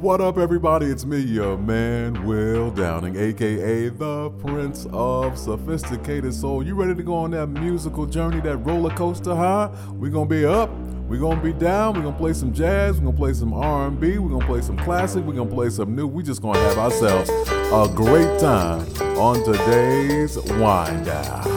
What up, everybody? It's me, your man, Will Downing, aka the Prince of Sophisticated Soul. You ready to go on that musical journey, that roller coaster, huh? We're gonna be up, we're gonna be down, we're gonna play some jazz, we're gonna play some R&B, we're gonna play some classic, we're gonna play some new. We just gonna have ourselves a great time on today's Wind Down.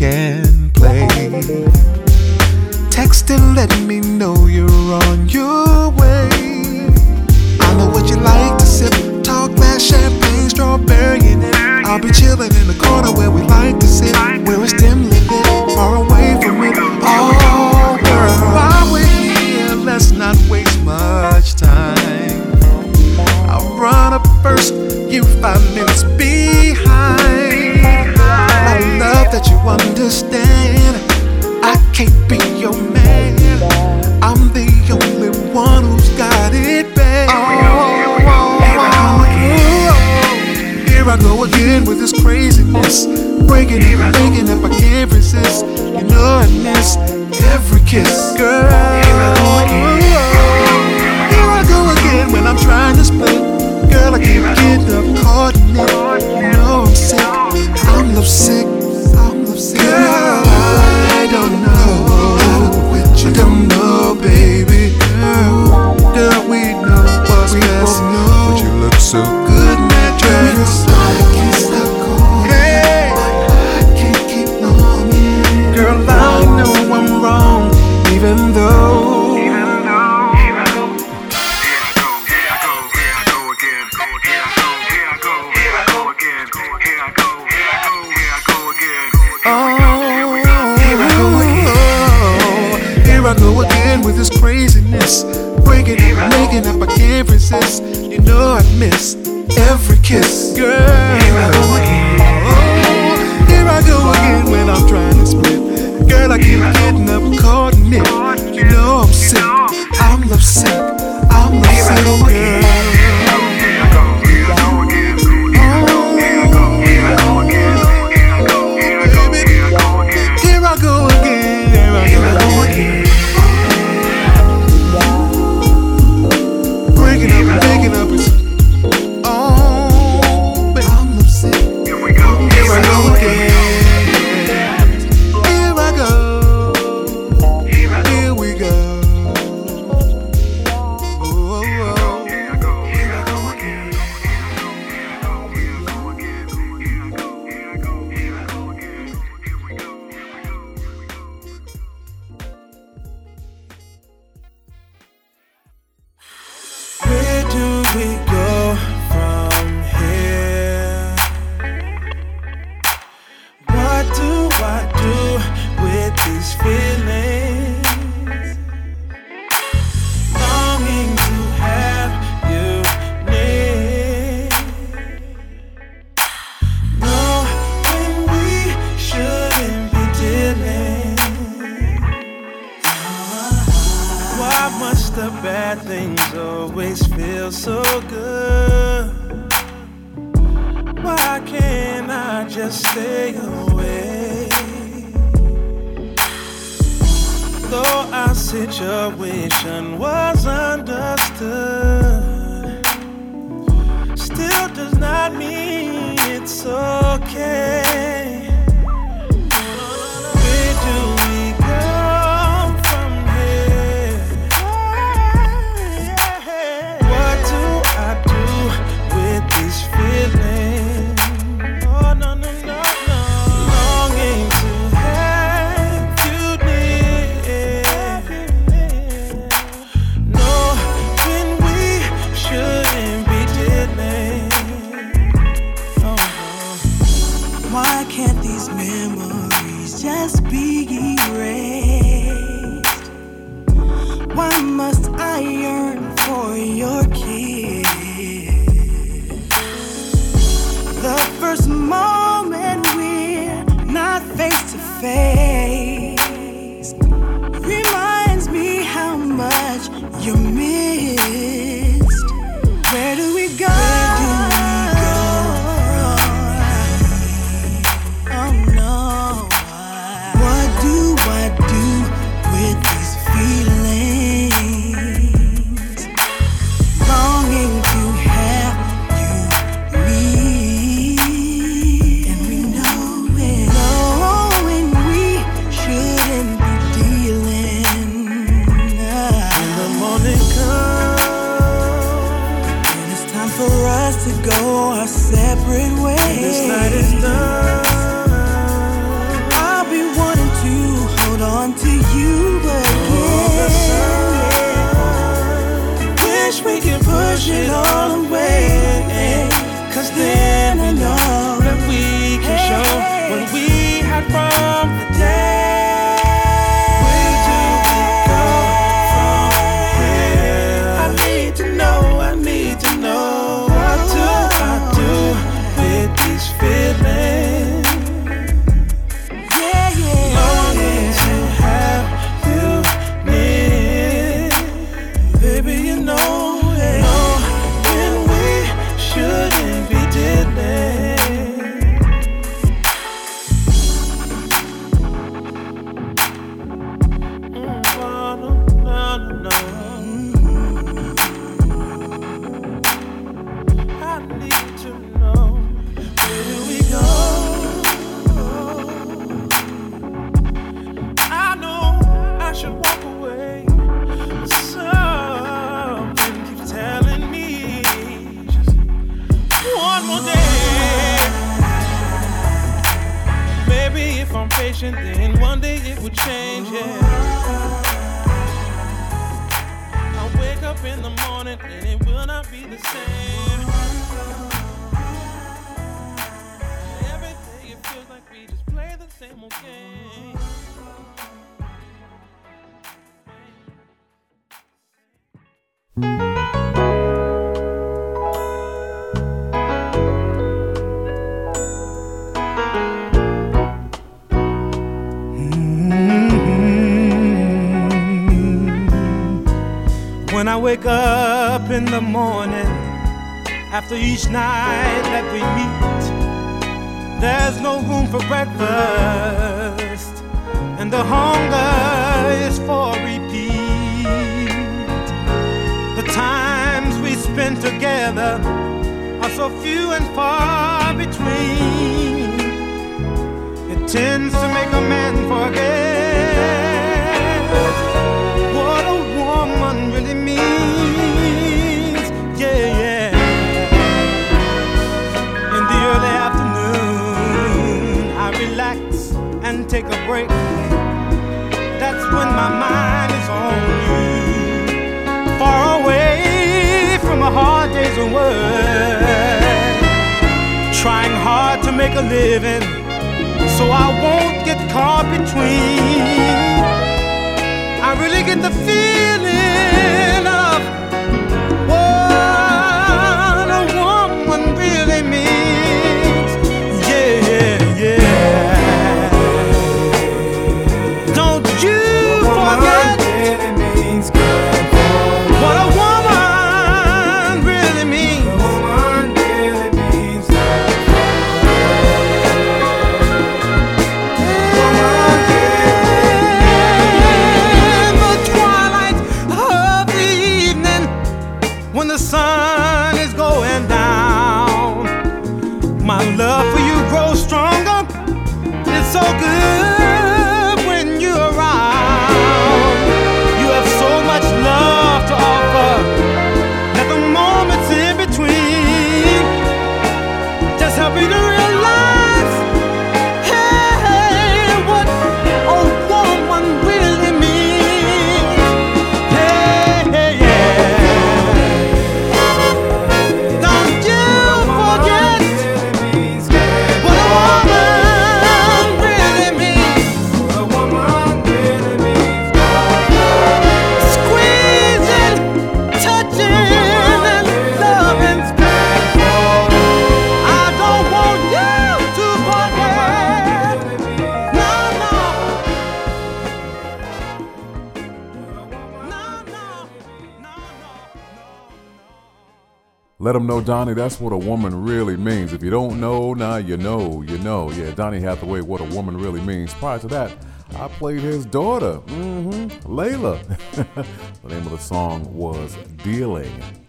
can play. Text and let me sick. I'm not sick. wake up in the morning after each night that we meet. There's no room for breakfast, and the hunger is for repeat. The times we spend together are so few and far between. It tends to make a man forget. and take a break. That's when my mind is on you. Far away from a hard day's of work. Trying hard to make a living so I won't get caught between. I really get the feeling. Let them know, Donny, that's what a woman really means. If you don't know, now you know, you know. Yeah, Donny Hathaway, what a woman really means. Prior to that, I played his daughter, mm-hmm, Lalah. the name of the song was Dealing.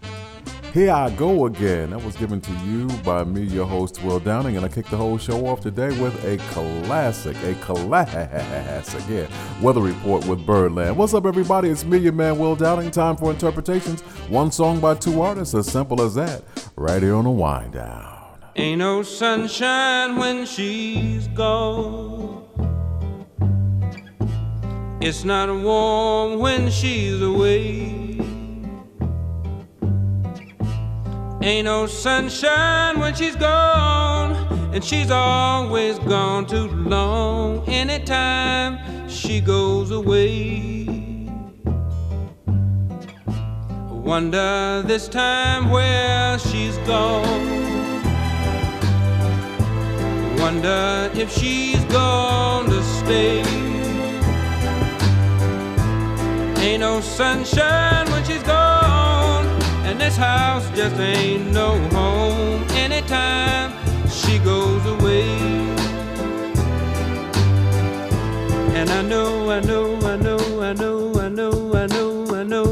Here I Go Again. That was given to you by me, your host, Will Downing, and I kicked the whole show off today with a classic, a classic, yeah, weather report with Birdland. What's up, everybody? It's me, your man, Will Downing. Time for interpretations. One song by two artists, as simple as that. Right here on the wind down. Ain't no sunshine when she's gone. It's not warm when she's away. Ain't no sunshine when she's gone, and she's always gone too long. Anytime she goes away, wonder this time where she's gone. Wonder if she's going to stay. Ain't no sunshine when she's gone, and this house just ain't no home anytime she goes away. And I know, I know, I know, I know, I know, I know, I know.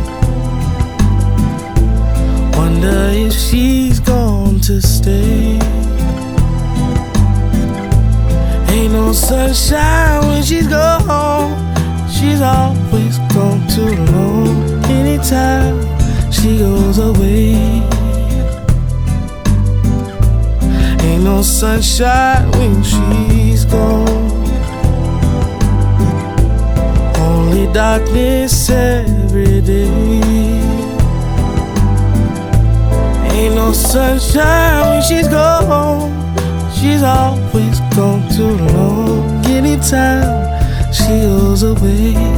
Wonder if she's going to stay. Ain't no sunshine when she's gone. She's always gone too long. Anytime she goes away. Ain't no sunshine when she's gone. Only darkness every day. Ain't no sunshine when she's gone. She's always gone too long. Anytime she goes away.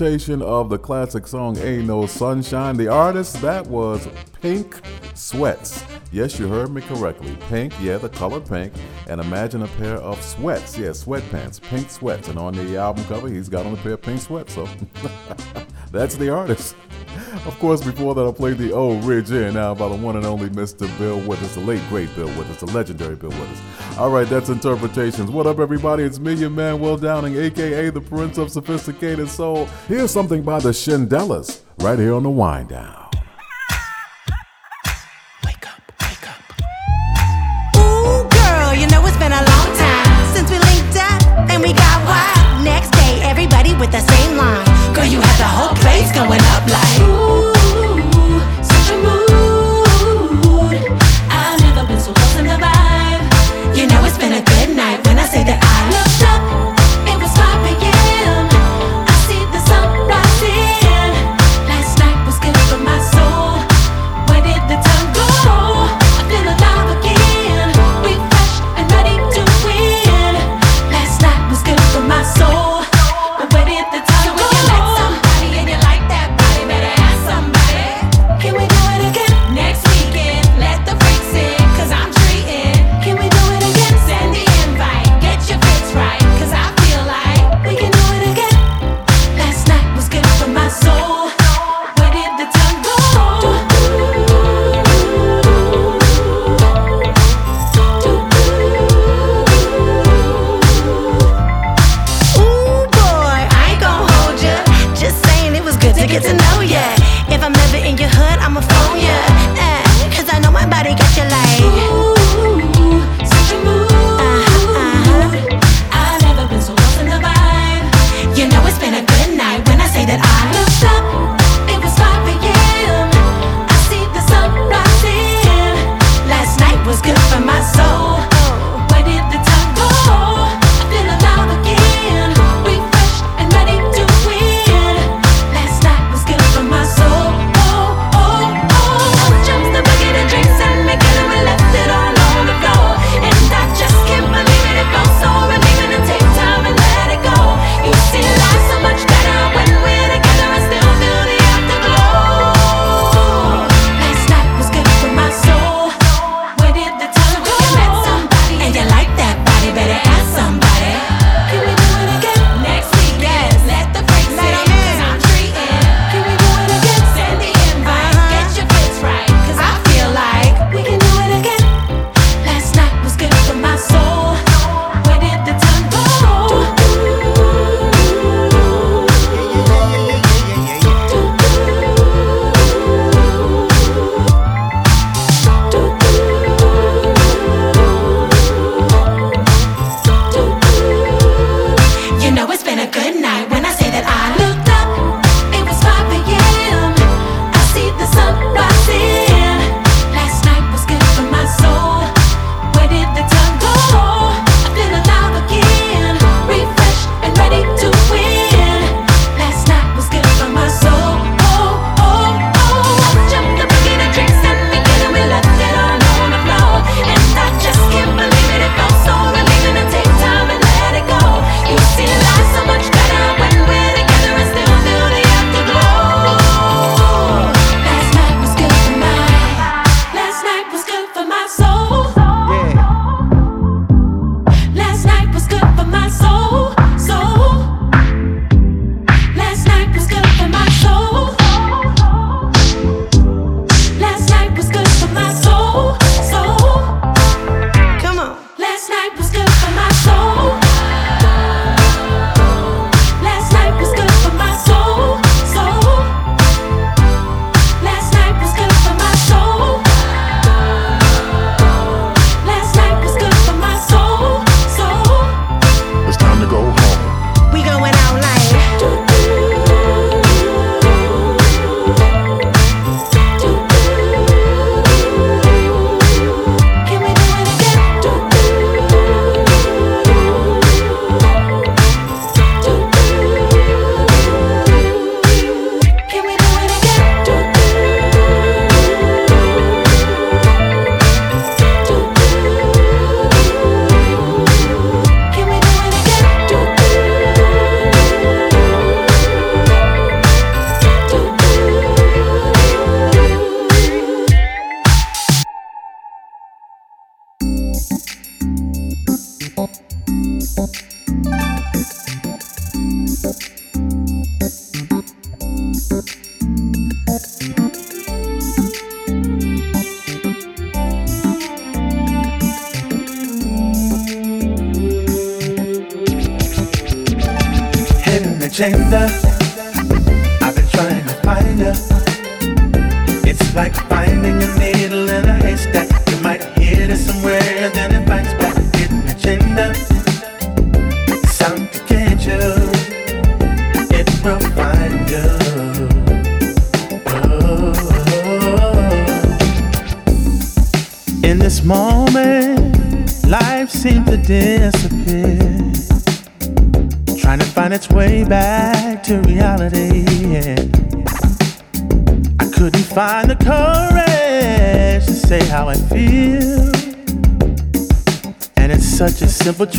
Interpretation of the classic song Ain't No Sunshine, the artist, that was Pink Sweats. Yes, you heard me correctly. Pink, yeah, the color pink. And imagine a pair of sweats, yeah, sweatpants, pink sweats. And on the album cover, he's got on a pair of pink sweats. So that's the artist. Of course, before that, I played the old Ridge In now by the one and only Mr. Bill Withers, the late great Bill Withers, the legendary Bill Withers. All right, that's interpretations. What up, everybody? It's me, your man, Will Downing, aka the Prince of Sophisticated Soul. Here's something by the Shindellas right here on the Wind Down. Wake up, wake up. Ooh, girl, you know it's been a long time since we linked up and we got wild. Next day, everybody with the same line. Girl, you had the whole place going up like.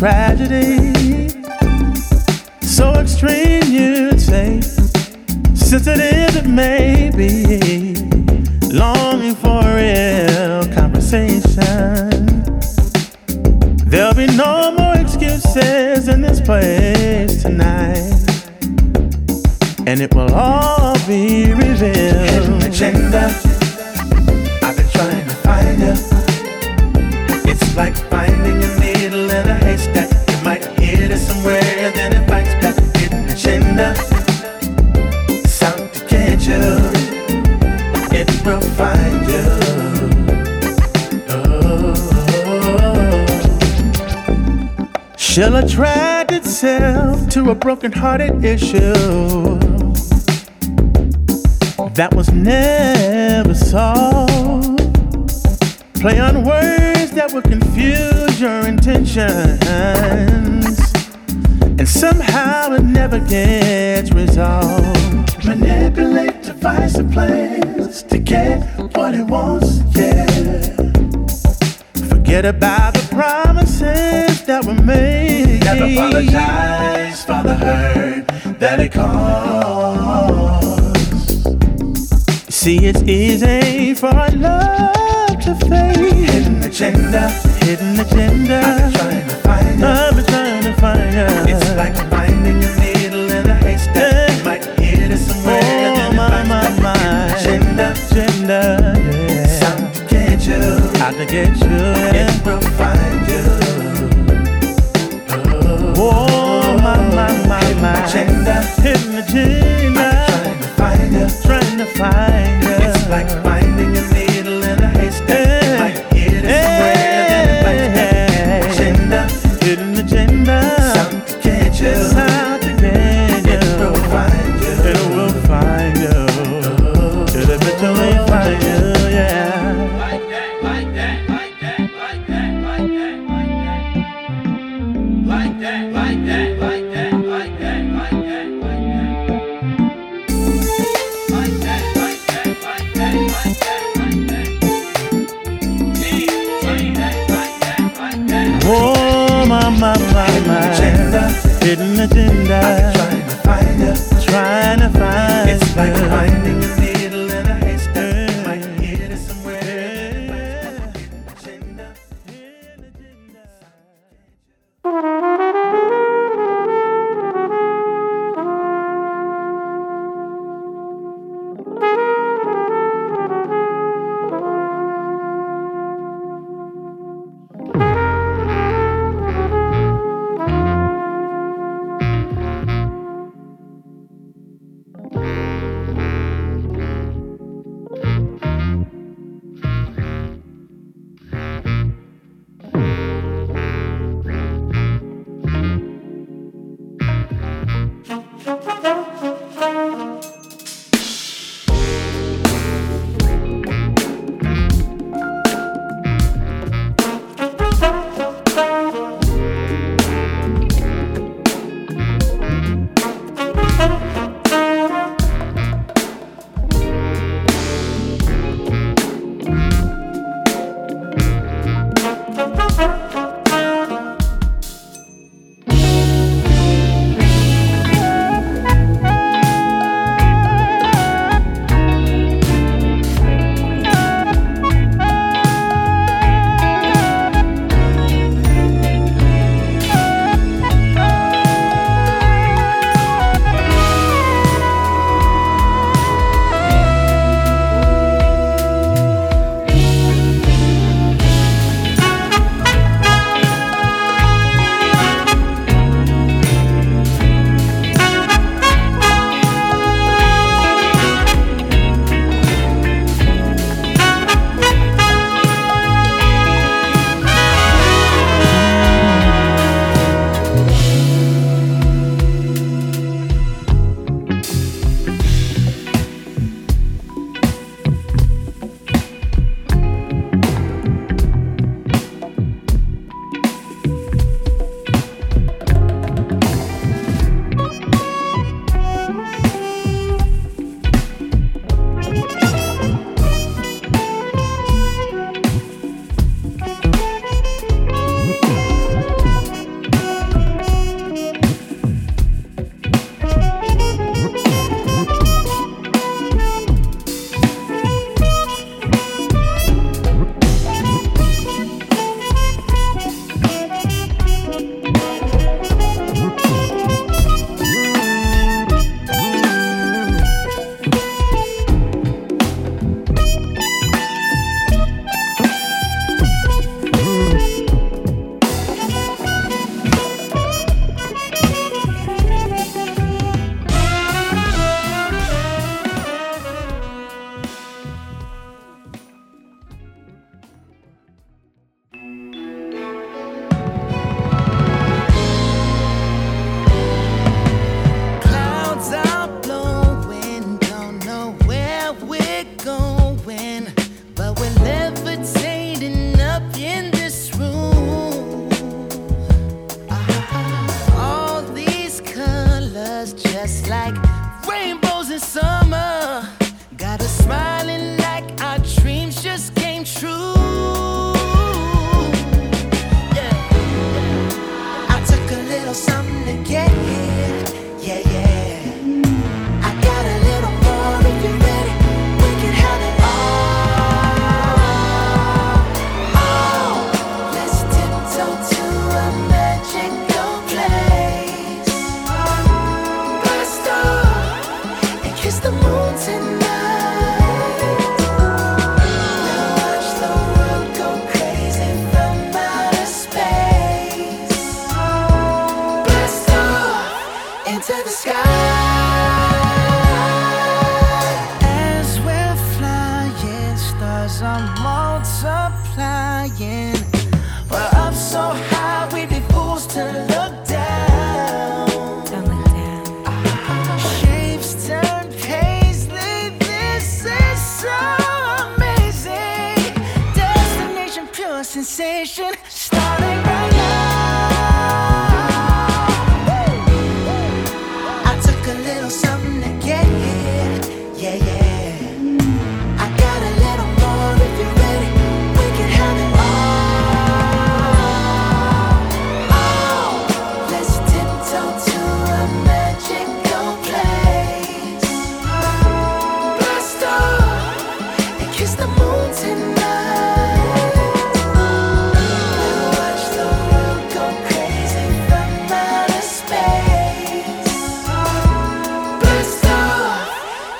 Tragedy, so extreme you'd say, sensitive it may be, longing for real conversation. There'll be no more excuses in this place tonight. And it will all be revealed. Hidden agenda. I've been trying to find you. It's like finding a She'll attract itself to a broken-hearted issue that was never solved. Play on words that will confuse your intentions, and somehow it never gets resolved. Manipulate divisive plans to get what it wants. Forget about the promises that were made. Never apologize for the hurt that it caused. See, it's easy for our love to fade. Hidden agenda, hidden agenda. I've been trying to find you. I've been trying to find you. It's like finding a needle to get you. It will find you. Oh, my, my, my, my. Agenda,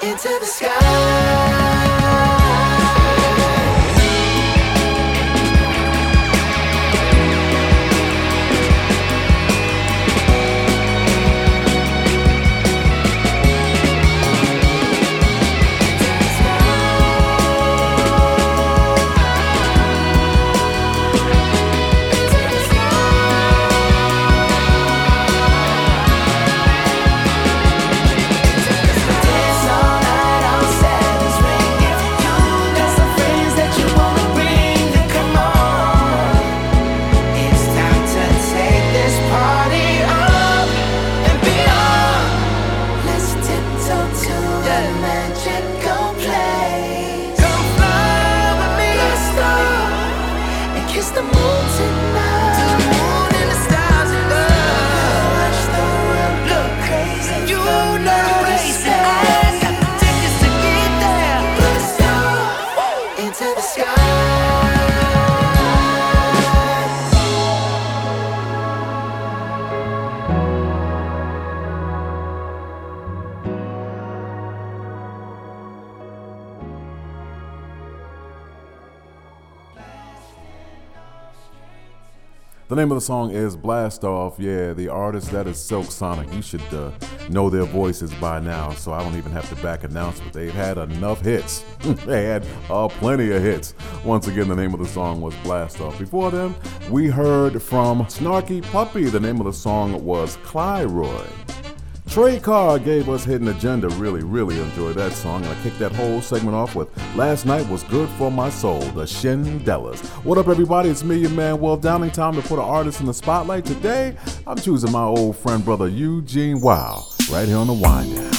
into the sky. The name of the song is Blast Off. Yeah, the artist that is Silk Sonic. You should uh, know their voices by now, so I don't even have to back announce, but they've had enough hits. they had uh, plenty of hits. Once again, the name of the song was Blast Off. Before them, we heard from Snarky Puppy. The name of the song was Cliroy. Trey Carr gave us Hidden Agenda. Really, really enjoyed that song. And I kicked that whole segment off with Last Night Was Good for My Soul, the Shindellas. What up, everybody? It's me, your man, Will Downing. Time to put an artist in the spotlight. Today, I'm choosing my old friend, brother Eugene Wilde, right here on the Wind Down.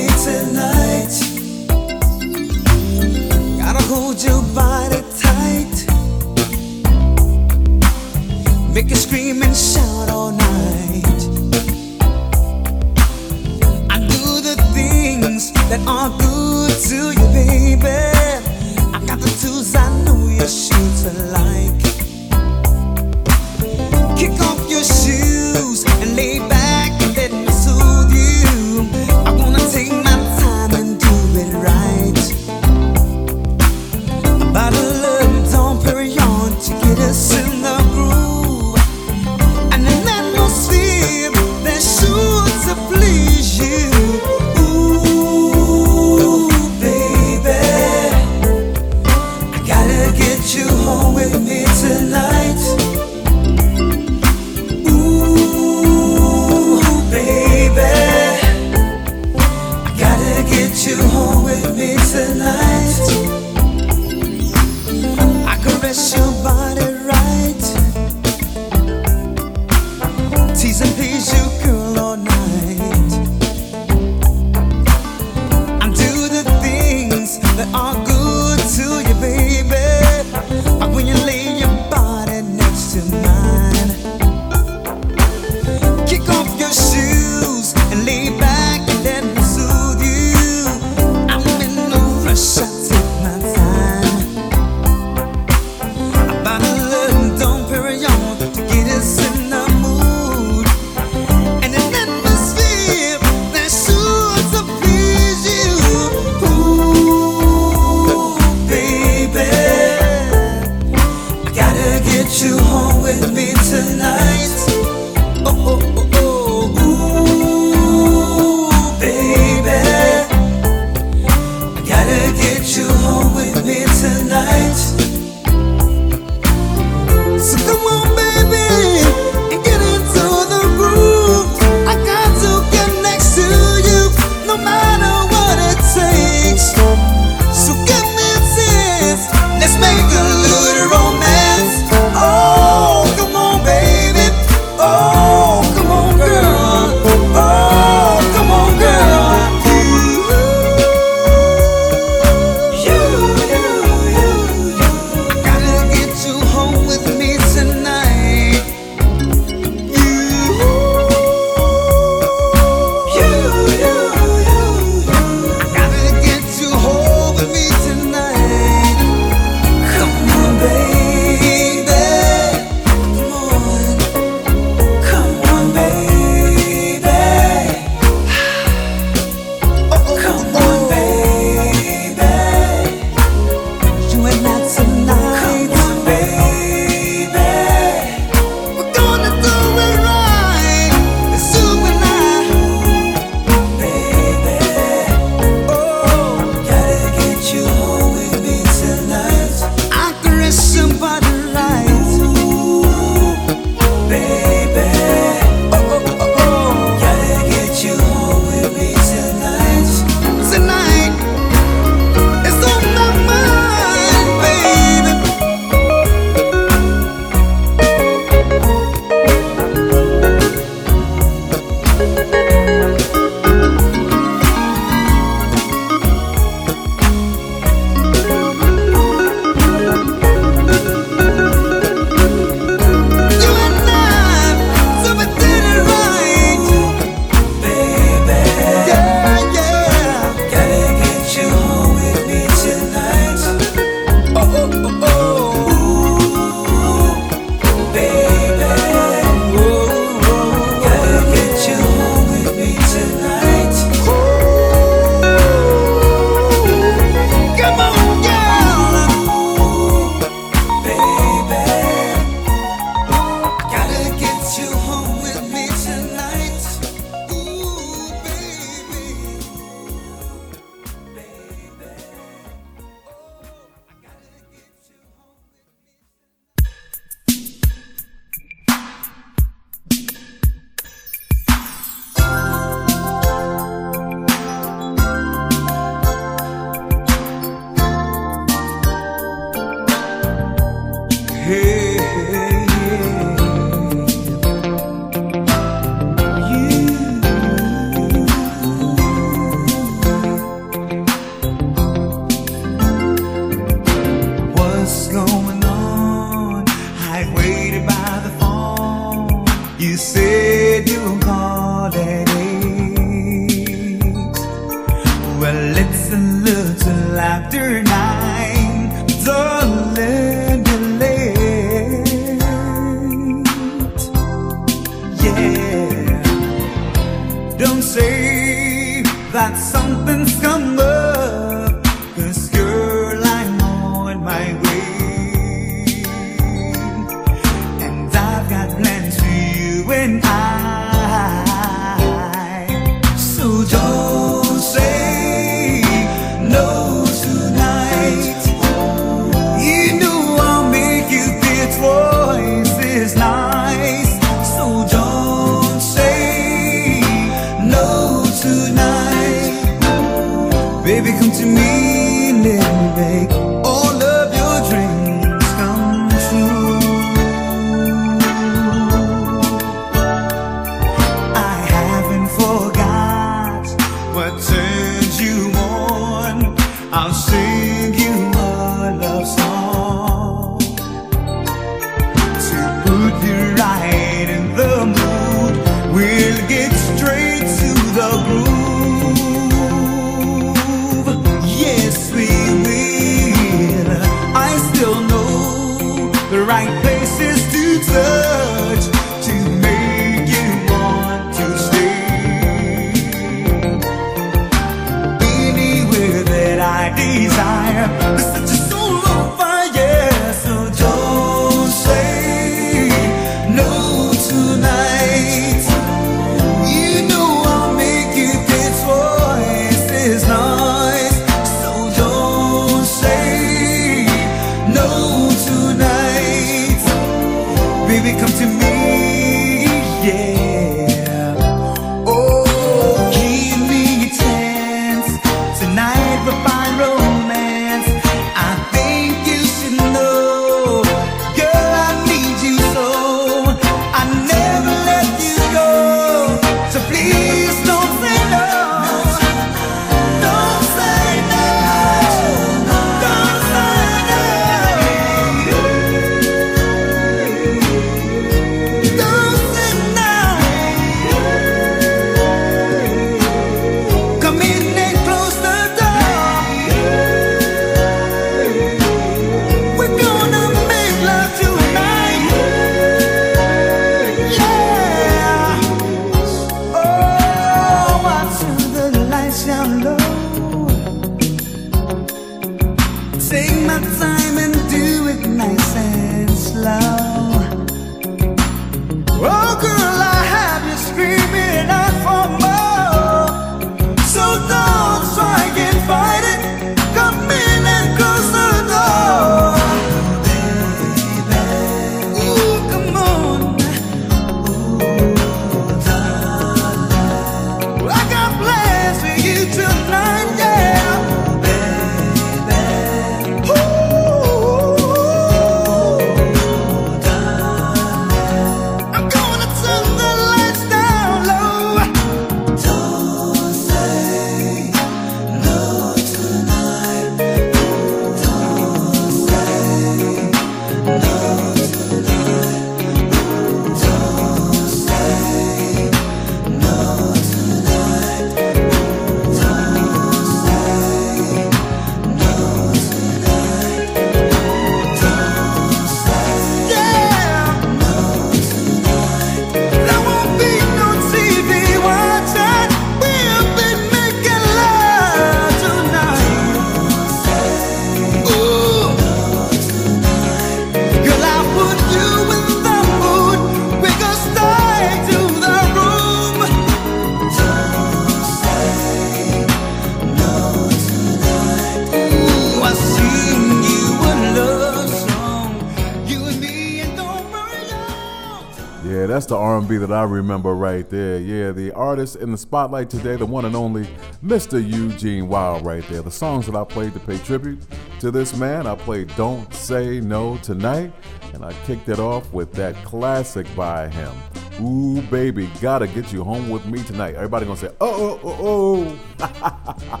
R&B that I remember right there. Yeah, the artist in the spotlight today, the one and only Mr. Eugene Wilde right there. The songs that I played to pay tribute to this man, I played Don't Say No Tonight, and I kicked it off with that classic by him. Ooh, baby, gotta get you home with me tonight. Everybody gonna say, oh, oh, oh, oh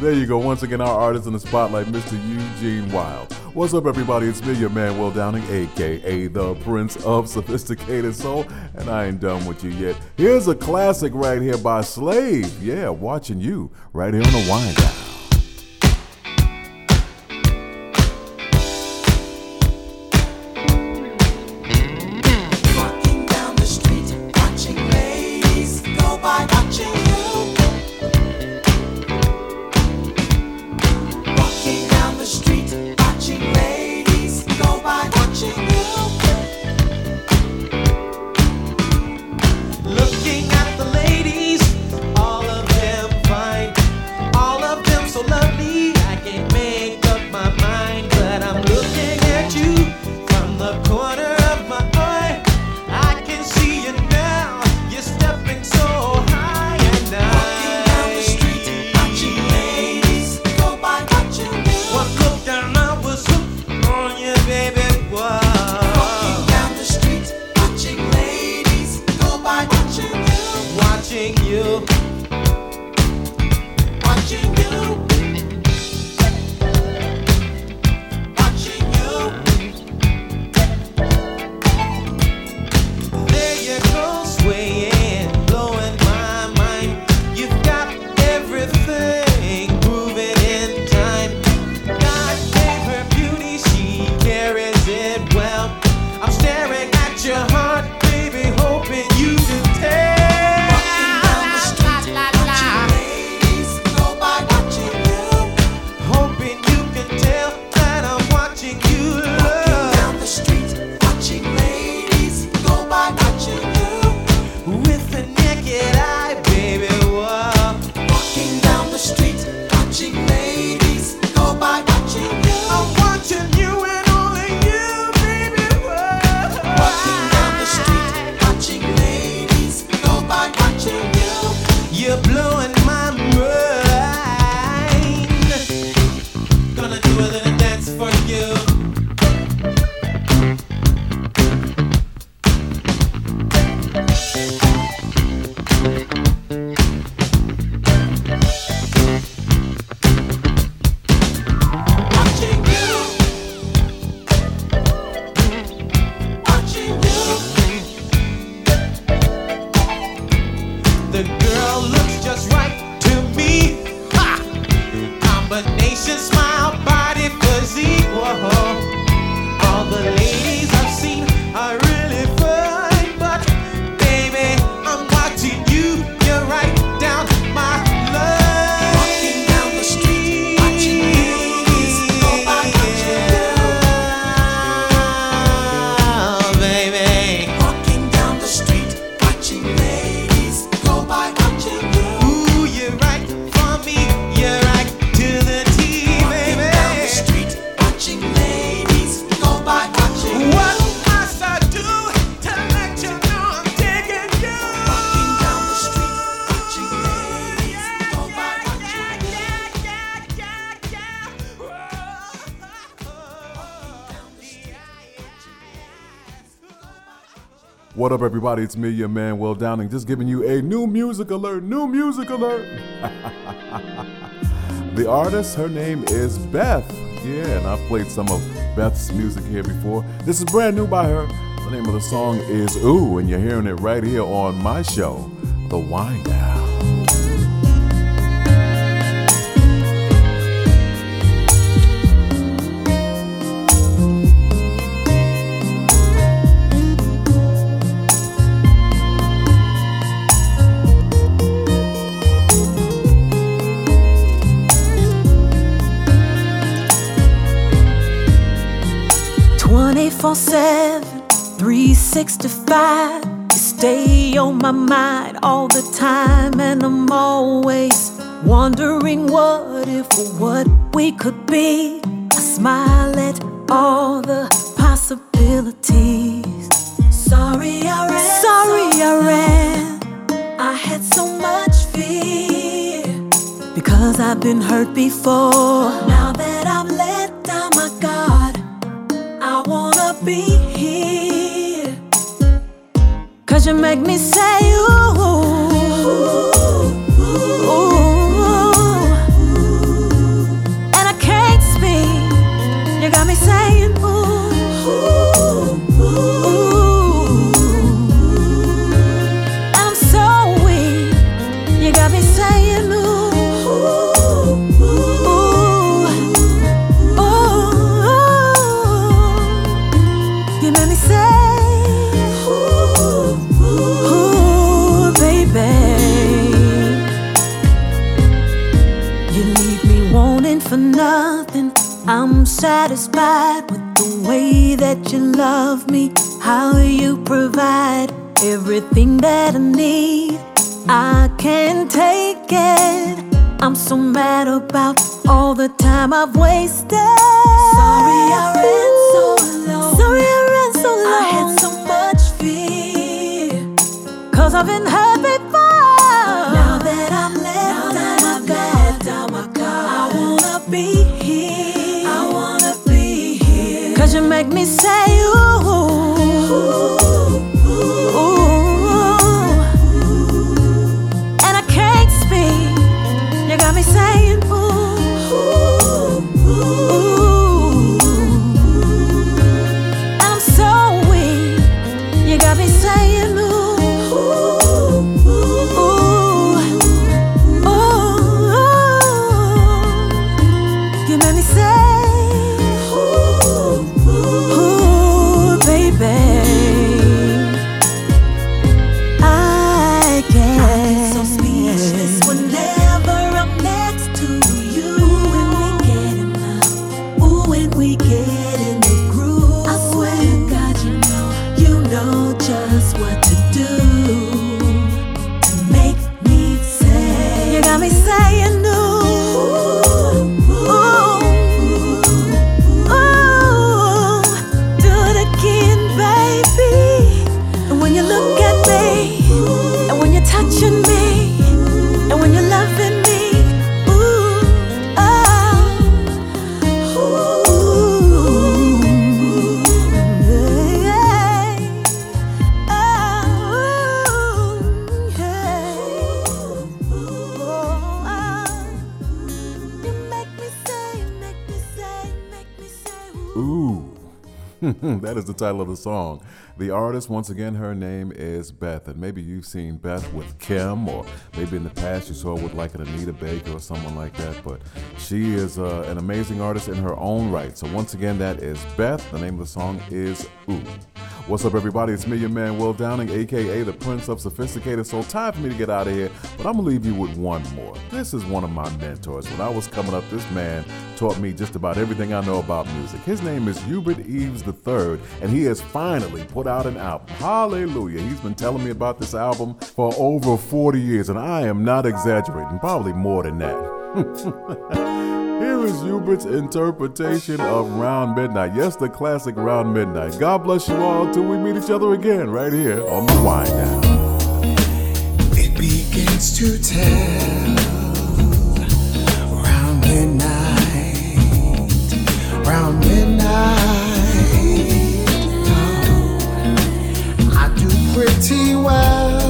go. Once again, our artist in the spotlight, Mr. Eugene Wilde. What's up, everybody? It's me, your man, Will Downing, aka the Prince of Sophisticated Soul, and I ain't done with you yet. Here's a classic right here by Slave. Yeah, watching you right here on the wind down. Walking down everybody? It's me, your man, Will Downing, just giving you a new music alert. New music alert. the artist, her name is Beth. Yeah, and I've played some of Beth's music here before. This is brand new by her. The name of the song is Ooh, and you're hearing it right here on my show, The Down. Twenty-four seven, three sixty-five. You stay on my mind all the time, and I'm always wondering what if or what we could be. I smile at all the possibilities. Sorry I ran. Sorry I ran. I had so much fear because I've been hurt before. Now that you make me say, ooh, ooh, satisfied with the way that you love me, how you provide everything that I need. I can't take it. I'm so mad about all the time I've wasted. Sorry I ran so long. Sorry I ran so long. I had so much fear. Cause I've been hurt make me say, title of the song. The artist, once again, her name is Beth. And maybe you've seen Beth with Kim, or maybe in the past you saw her with like an Anita Baker or someone like that. But she is uh, an amazing artist in her own right. So, once again, that is Beth. The name of the song is Ooh. What's up, everybody? It's me, your man, Will Downing, aka the Prince of Sophisticated. So, time for me to get out of here, but I'm gonna leave you with one more. This is one of my mentors. When I was coming up, this man taught me just about everything I know about music. His name is Hubert Eaves III, and he has finally put out an album. Hallelujah. He's been telling me about this album for over 40 years, and I am not exaggerating, probably more than that. Is Hubert's interpretation of Round Midnight. Yes, the classic Round Midnight. God bless you all till we meet each other again right here on the Wind Down. It begins to tell round midnight, round midnight. Oh, I do pretty well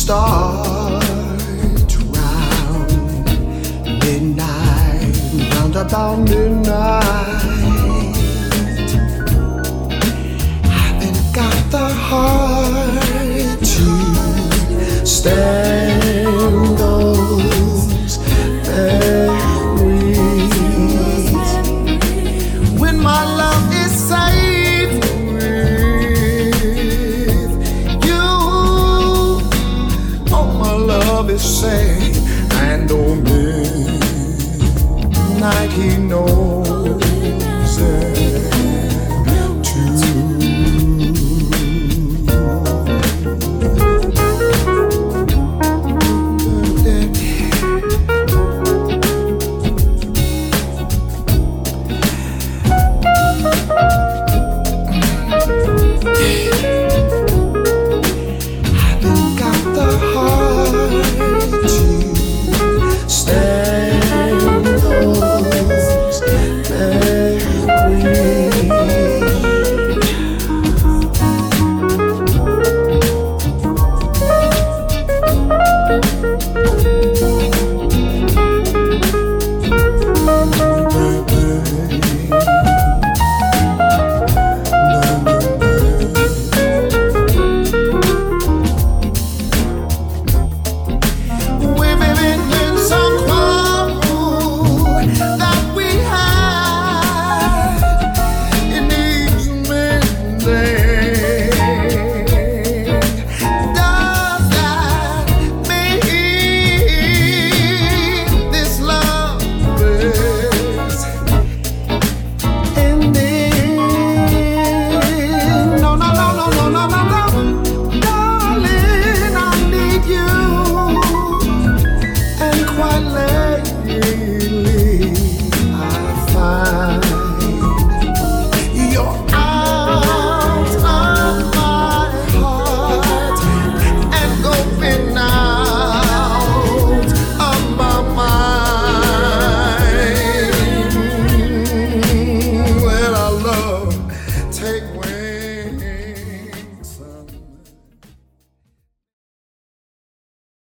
start round midnight, round about midnight. Haven't got the heart to stand